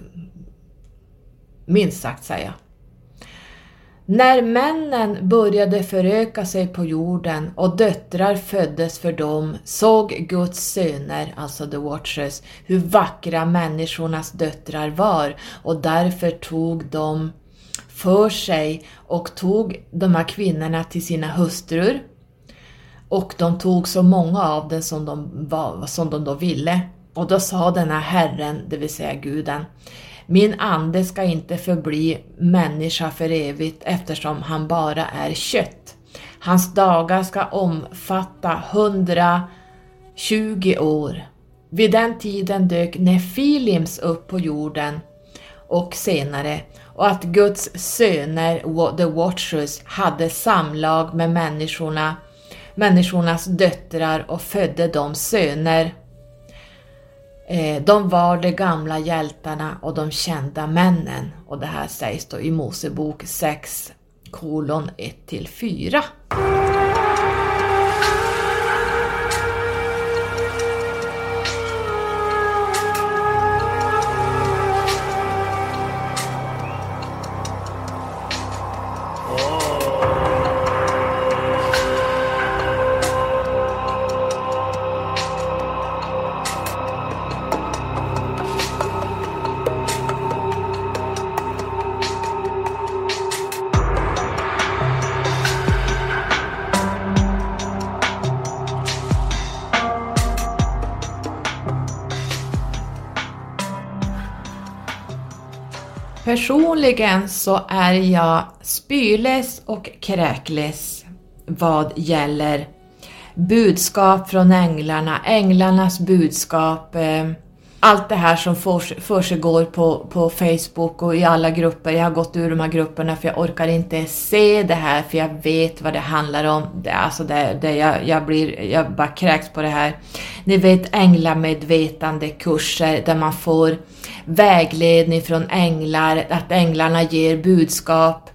minst sagt säga. När männen började föröka sig på jorden och döttrar föddes för dem såg Guds söner, alltså the watchers, hur vackra människornas döttrar var och därför tog de för sig och tog de här kvinnorna till sina hustrur och de tog så många av dem som de, var, som de då ville. Och då sa den här Herren, det vill säga guden, min ande ska inte förbli människa för evigt eftersom han bara är kött. Hans dagar ska omfatta 120 år. Vid den tiden dök Nefilims upp på jorden och senare och att Guds söner, the Watchers, hade samlag med människorna, människornas döttrar och födde dem söner. Eh, de var de gamla hjältarna och de kända männen och det här sägs då i Mosebok 6 kolon 1 till 4. Personligen så är jag spyless och kräkless. vad gäller budskap från änglarna, änglarnas budskap, eh, allt det här som försiggår på, på Facebook och i alla grupper. Jag har gått ur de här grupperna för jag orkar inte se det här för jag vet vad det handlar om. Det, alltså det, det, jag, jag, blir, jag bara kräks på det här. Ni vet änglamedvetande kurser där man får vägledning från änglar, att änglarna ger budskap.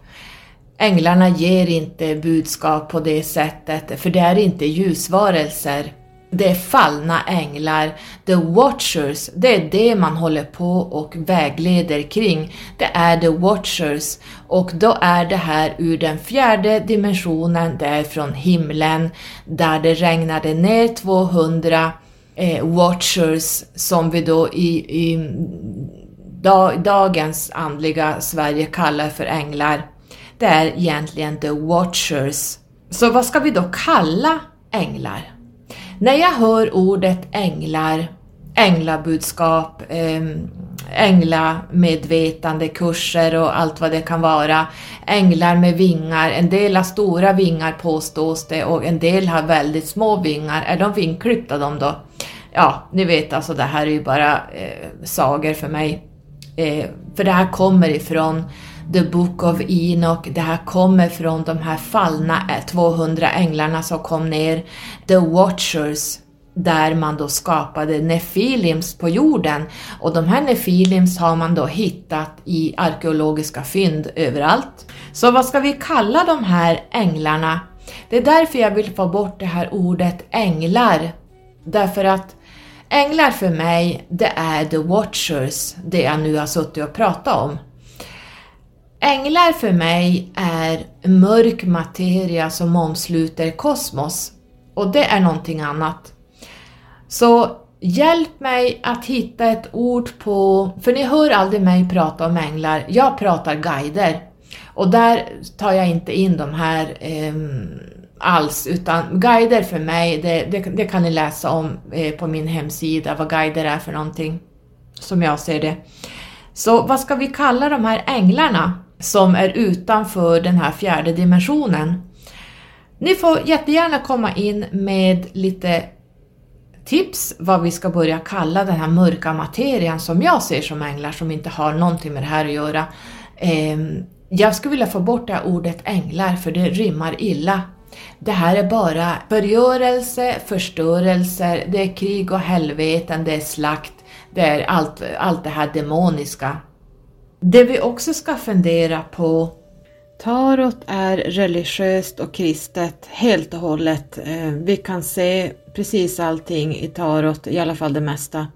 Änglarna ger inte budskap på det sättet, för det är inte ljusvarelser. Det är fallna änglar, the watchers, det är det man håller på och vägleder kring. Det är the watchers och då är det här ur den fjärde dimensionen, det är från himlen där det regnade ner 200 eh, watchers som vi då i, i dag, dagens andliga Sverige kallar för änglar. Det är egentligen the watchers. Så vad ska vi då kalla änglar? När jag hör ordet änglar, änglabudskap, ehm, änglamedvetande kurser och allt vad det kan vara. Änglar med vingar, en del har stora vingar påstås det och en del har väldigt små vingar. Är de vingklippta de då? Ja, ni vet alltså det här är ju bara eh, sagor för mig. Eh, för det här kommer ifrån The Book of Enoch, det här kommer från de här fallna eh, 200 änglarna som kom ner, The Watchers, där man då skapade Nefilims på jorden. Och de här Nefilims har man då hittat i arkeologiska fynd överallt. Så vad ska vi kalla de här änglarna? Det är därför jag vill få bort det här ordet änglar. Därför att änglar för mig, det är the watchers, det jag nu har suttit och pratat om. Änglar för mig är mörk materia som omsluter kosmos och det är någonting annat. Så hjälp mig att hitta ett ord på, för ni hör aldrig mig prata om änglar, jag pratar guider och där tar jag inte in de här eh, alls, utan guider för mig, det, det, det kan ni läsa om eh, på min hemsida, vad guider är för någonting, som jag ser det. Så vad ska vi kalla de här änglarna? Som är utanför den här fjärde dimensionen. Ni får jättegärna komma in med lite tips vad vi ska börja kalla den här mörka materian som jag ser som änglar som inte har någonting med det här att göra. Ehm, jag skulle vilja få bort det här ordet änglar för det rimmar illa. Det här är bara förgörelse, förstörelser, det är krig och helveten, det är slakt, det är allt, allt det här demoniska. Det vi också ska fundera på Tarot är religiöst och kristet helt och hållet. Eh, vi kan se precis allting i tarot, i alla fall det mesta,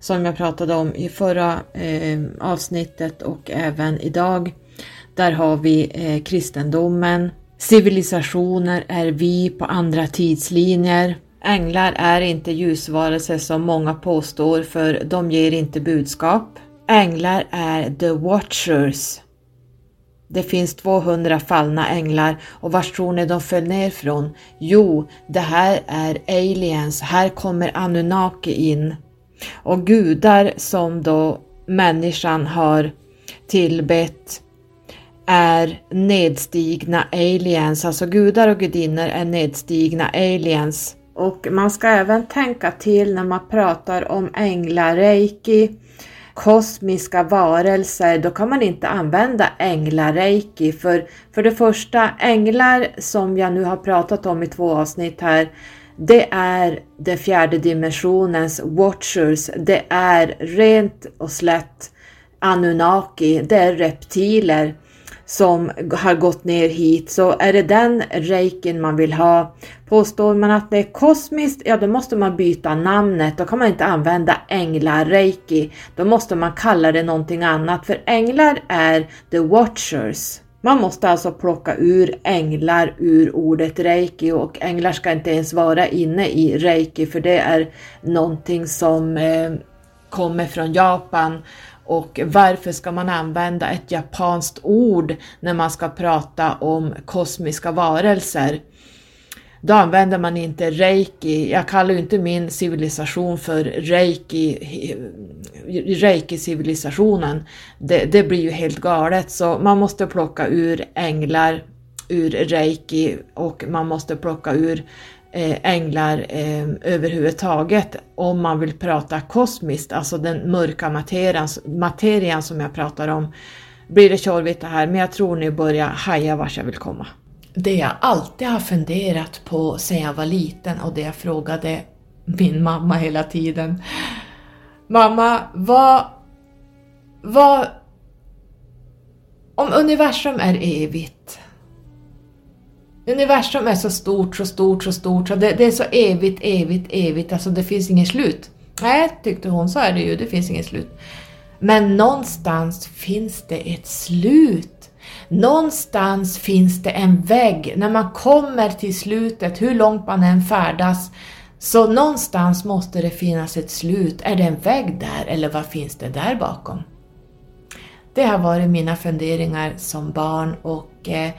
som jag pratade om i förra eh, avsnittet och även idag. Där har vi eh, kristendomen. Civilisationer är vi på andra tidslinjer. Änglar är inte ljusvarelser som många påstår för de ger inte budskap. Änglar är the watchers. Det finns 200 fallna änglar och vars tror ni de föll ner från? Jo, det här är aliens, här kommer Anunnaki in. Och gudar som då människan har tillbett är nedstigna aliens, alltså gudar och gudinnor är nedstigna aliens. Och man ska även tänka till när man pratar om änglareiki kosmiska varelser, då kan man inte använda änglareiki. För, för det första, änglar som jag nu har pratat om i två avsnitt här, det är den fjärde dimensionens watchers. Det är rent och slätt Anunnaki, det är reptiler som har gått ner hit. Så är det den reikin man vill ha, påstår man att det är kosmiskt, ja då måste man byta namnet. Då kan man inte använda änglar-reiki. Då måste man kalla det någonting annat, för änglar är the watchers. Man måste alltså plocka ur änglar ur ordet reiki och änglar ska inte ens vara inne i reiki för det är någonting som eh, kommer från Japan och varför ska man använda ett japanskt ord när man ska prata om kosmiska varelser? Då använder man inte reiki, jag kallar ju inte min civilisation för reiki, reiki-civilisationen. Det, det blir ju helt galet så man måste plocka ur änglar ur reiki och man måste plocka ur Eh, änglar eh, överhuvudtaget om man vill prata kosmiskt, alltså den mörka materian, materian som jag pratar om. Blir det tjorvigt det här, men jag tror ni börjar haja vart jag vill komma. Det jag alltid har funderat på sedan jag var liten och det jag frågade min mamma hela tiden. Mamma, vad... vad om universum är evigt, Universum är så stort, så stort, så stort, så det, det, är så evigt, evigt, evigt, alltså det finns inget slut. Nej, tyckte hon, så är det ju, det finns inget slut. Men någonstans finns det ett slut. Någonstans finns det en vägg. När man kommer till slutet, hur långt man än färdas, så någonstans måste det finnas ett slut. Är det en vägg där eller vad finns det där bakom? Det har varit mina funderingar som barn och eh,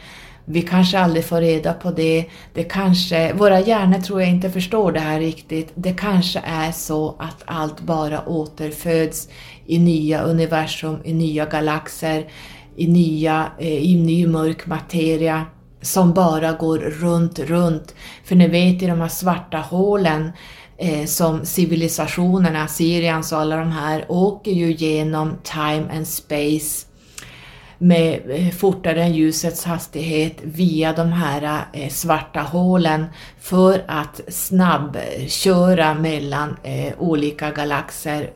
vi kanske aldrig får reda på det. det kanske, våra hjärnor tror jag inte förstår det här riktigt. Det kanske är så att allt bara återföds i nya universum, i nya galaxer, i, nya, eh, i ny mörk materia som bara går runt, runt. För ni vet i de här svarta hålen eh, som civilisationerna, Syrians och alla de här, åker ju genom time and space med eh, fortare än ljusets hastighet via de här eh, svarta hålen för att snabbköra mellan eh, olika galaxer,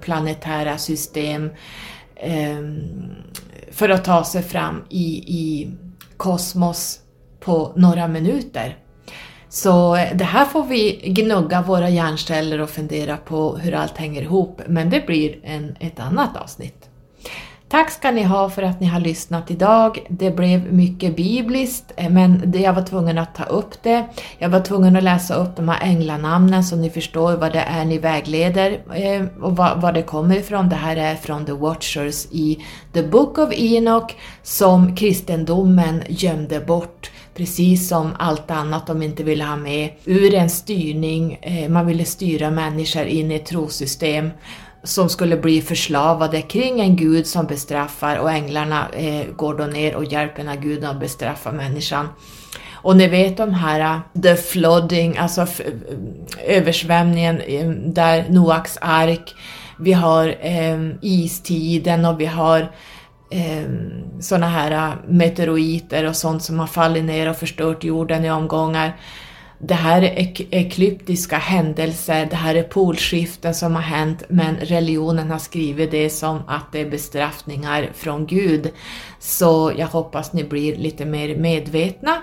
planetära system ehm, för att ta sig fram i, i kosmos på några minuter. Så det här får vi gnugga våra hjärnceller och fundera på hur allt hänger ihop, men det blir en, ett annat avsnitt. Tack ska ni ha för att ni har lyssnat idag. Det blev mycket bibliskt, eh, men jag var tvungen att ta upp det. Jag var tvungen att läsa upp de här änglanamnen så ni förstår vad det är ni vägleder eh, och var det kommer ifrån. Det här är från The Watchers i The Book of Enoch som kristendomen gömde bort precis som allt annat de inte ville ha med, ur en styrning, eh, man ville styra människor in i ett trosystem som skulle bli förslavade kring en gud som bestraffar och änglarna eh, går då ner och hjälper den här guden att bestraffa människan. Och ni vet de här eh, the flooding, alltså eh, översvämningen eh, där Noaks ark, vi har eh, istiden och vi har eh, såna här meteoriter och sånt som har fallit ner och förstört jorden i omgångar det här är eklyptiska händelser, det här är polskiften som har hänt, men religionen har skrivit det som att det är bestraffningar från Gud. Så jag hoppas ni blir lite mer medvetna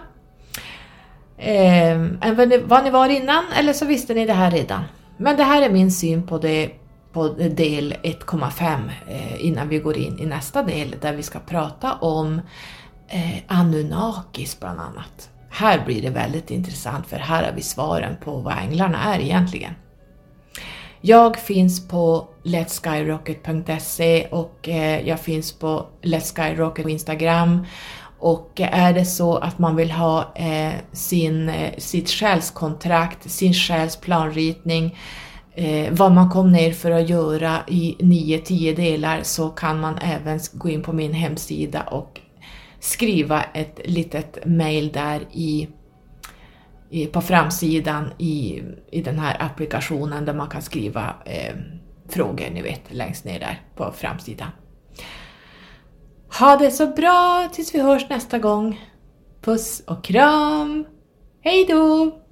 eh, än vad ni, vad ni var innan, eller så visste ni det här redan. Men det här är min syn på det på del 1,5 eh, innan vi går in i nästa del där vi ska prata om eh, Anunnakis bland annat. Här blir det väldigt intressant för här har vi svaren på vad änglarna är egentligen. Jag finns på letskyrocket.se och eh, jag finns på Let's Skyrocket på Instagram. Och eh, är det så att man vill ha eh, sin, sitt själskontrakt, sin själs planritning, vad man kom ner för att göra i 9-10 delar så kan man även gå in på min hemsida och skriva ett litet mail där i, i på framsidan i, i den här applikationen där man kan skriva eh, frågor, ni vet, längst ner där på framsidan. Ha det så bra tills vi hörs nästa gång. Puss och kram! Hej då!